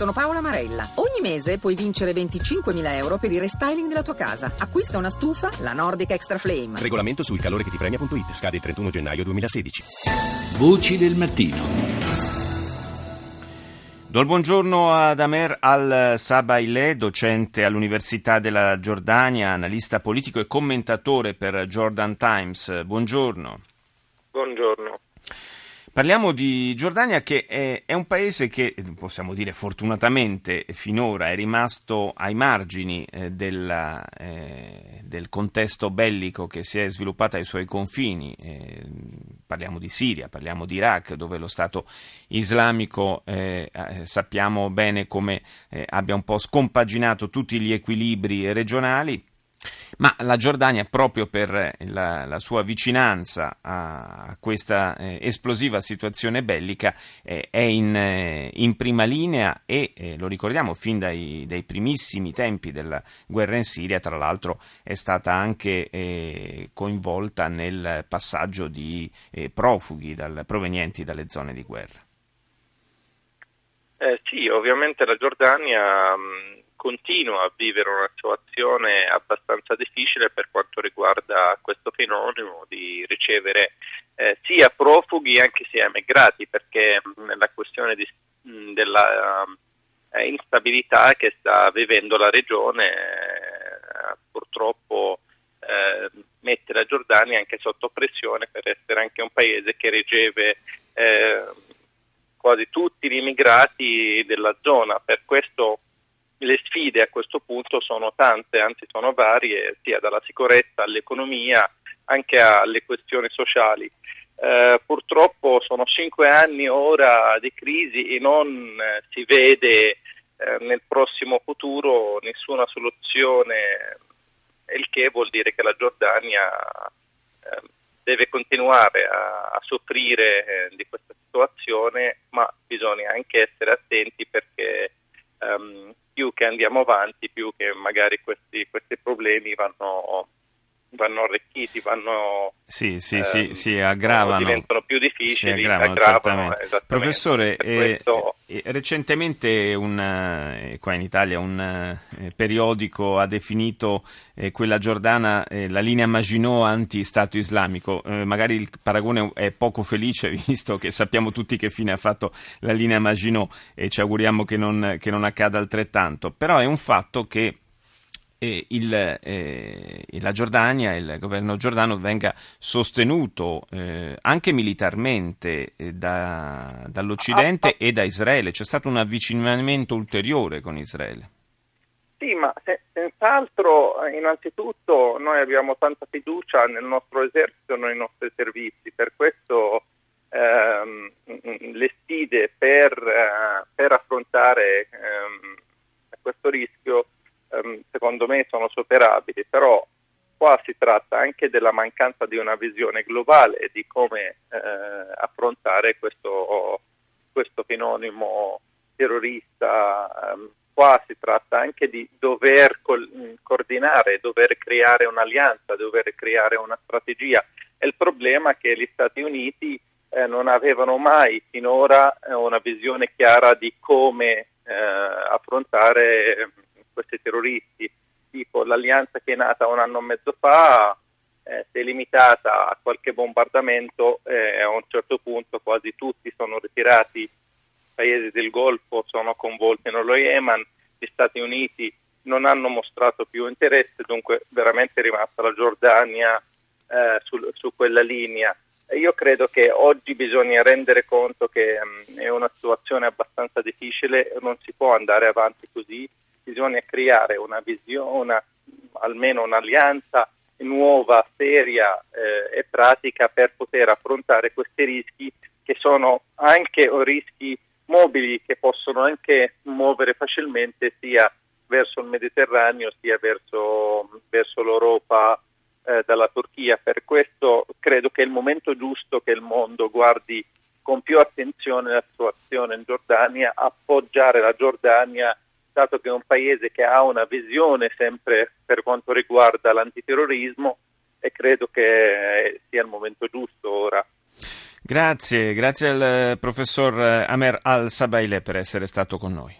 Sono Paola Marella. Ogni mese puoi vincere 25.000 euro per il restyling della tua casa. Acquista una stufa, la Nordic Extra Flame. Regolamento sul calore che ti premia.it. Scade il 31 gennaio 2016. Voci del mattino. Do il buongiorno ad Amer al-Sabaileh, docente all'Università della Giordania, analista politico e commentatore per Jordan Times. Buongiorno. Buongiorno. Parliamo di Giordania che è, è, un paese che, possiamo dire fortunatamente, finora è rimasto ai margini eh, della, eh, del contesto bellico che si è sviluppato ai suoi confini. Eh, parliamo di Siria, parliamo di Iraq, dove lo Stato islamico eh, eh, sappiamo bene come eh, abbia un po' scompaginato tutti gli equilibri regionali. Ma la Giordania, proprio per la, la sua vicinanza a questa eh, esplosiva situazione bellica, eh, è in, eh, in, prima linea e, eh, lo ricordiamo, fin dai, dai, primissimi tempi della guerra in Siria, tra l'altro è stata anche eh, coinvolta nel passaggio di eh, profughi dal, provenienti dalle zone di guerra. Sì, ovviamente la Giordania... Mh continua a vivere una situazione abbastanza difficile per quanto riguarda questo fenomeno di ricevere eh, sia profughi anche sia emigrati, perché nella questione di, della uh, instabilità che sta vivendo la regione eh, purtroppo eh, mette la Giordania anche sotto pressione per essere anche un paese che riceve eh, quasi tutti gli immigrati della zona. Per questo le sfide a questo punto sono tante, anzi sono varie, sia dalla sicurezza all'economia, anche alle questioni sociali. Eh, purtroppo sono cinque anni ora di crisi e non eh, si vede eh, nel prossimo futuro nessuna soluzione, il che vuol dire che la Giordania eh, deve continuare a, soffrire eh, di questa situazione, ma bisogna anche essere attenti perché um, più che andiamo avanti, più che magari questi, questi problemi vanno, vanno arricchiti, vanno sì, sì, sì, sì, aggravano. diventano più difficili, si aggravano, aggravano Professore, eh, questo... eh, recentemente un, eh, qua in Italia un eh, periodico ha definito eh, quella giordana eh, la linea Maginot anti-Stato islamico. magari il paragone è poco felice, visto che sappiamo tutti che fine ha fatto la linea Maginot e ci auguriamo che non, che non accada altrettanto. Però è un fatto che eh, il, eh, la Giordania, il governo giordano venga sostenuto eh, anche militarmente eh, da, dall'Occidente ah, e da Israele. C'è stato un avvicinamento ulteriore con Israele. Sì, ma se, senz'altro, innanzitutto, noi abbiamo tanta fiducia nel nostro esercito e nei nostri servizi, per questo ehm, le sfide per, eh, per affrontare ehm, questo rischio ehm, secondo me sono superabili, però qua si tratta anche della mancanza di una visione globale e di come eh, affrontare questo, questo fenomeno terrorista. Um, qua si tratta anche di dover col- coordinare, dover creare un'alleanza, dover creare una strategia. E il problema è che gli Stati Uniti eh, non avevano mai finora eh, una visione chiara di come eh, affrontare questi terroristi, tipo l'alleanza che è nata un anno e mezzo fa eh, si è limitata a qualche bombardamento e eh, a un certo punto quasi tutti sono ritirati, i paesi del Golfo sono coinvolti nello Yemen, gli Stati Uniti non hanno mostrato più interesse, dunque veramente è rimasta la Giordania eh, su, su, quella linea. io credo che oggi bisogna rendere conto che mh, mm, è una situazione abbastanza difficile, non si può andare avanti così, bisogna creare una visione, almeno un'alleanza nuova, seria eh, e pratica per poter affrontare questi rischi che sono anche rischi mobili che possono anche muovere facilmente sia verso il Mediterraneo sia verso, verso l'Europa eh, dalla Turchia. Per questo credo che è il momento giusto che il mondo guardi con più attenzione la situazione in Giordania, appoggiare la Giordania dato che un paese che ha una visione sempre per quanto riguarda l'antiterrorismo e credo che sia il momento giusto ora. Grazie, grazie al professor Amer Al-Sabaile per essere stato con noi.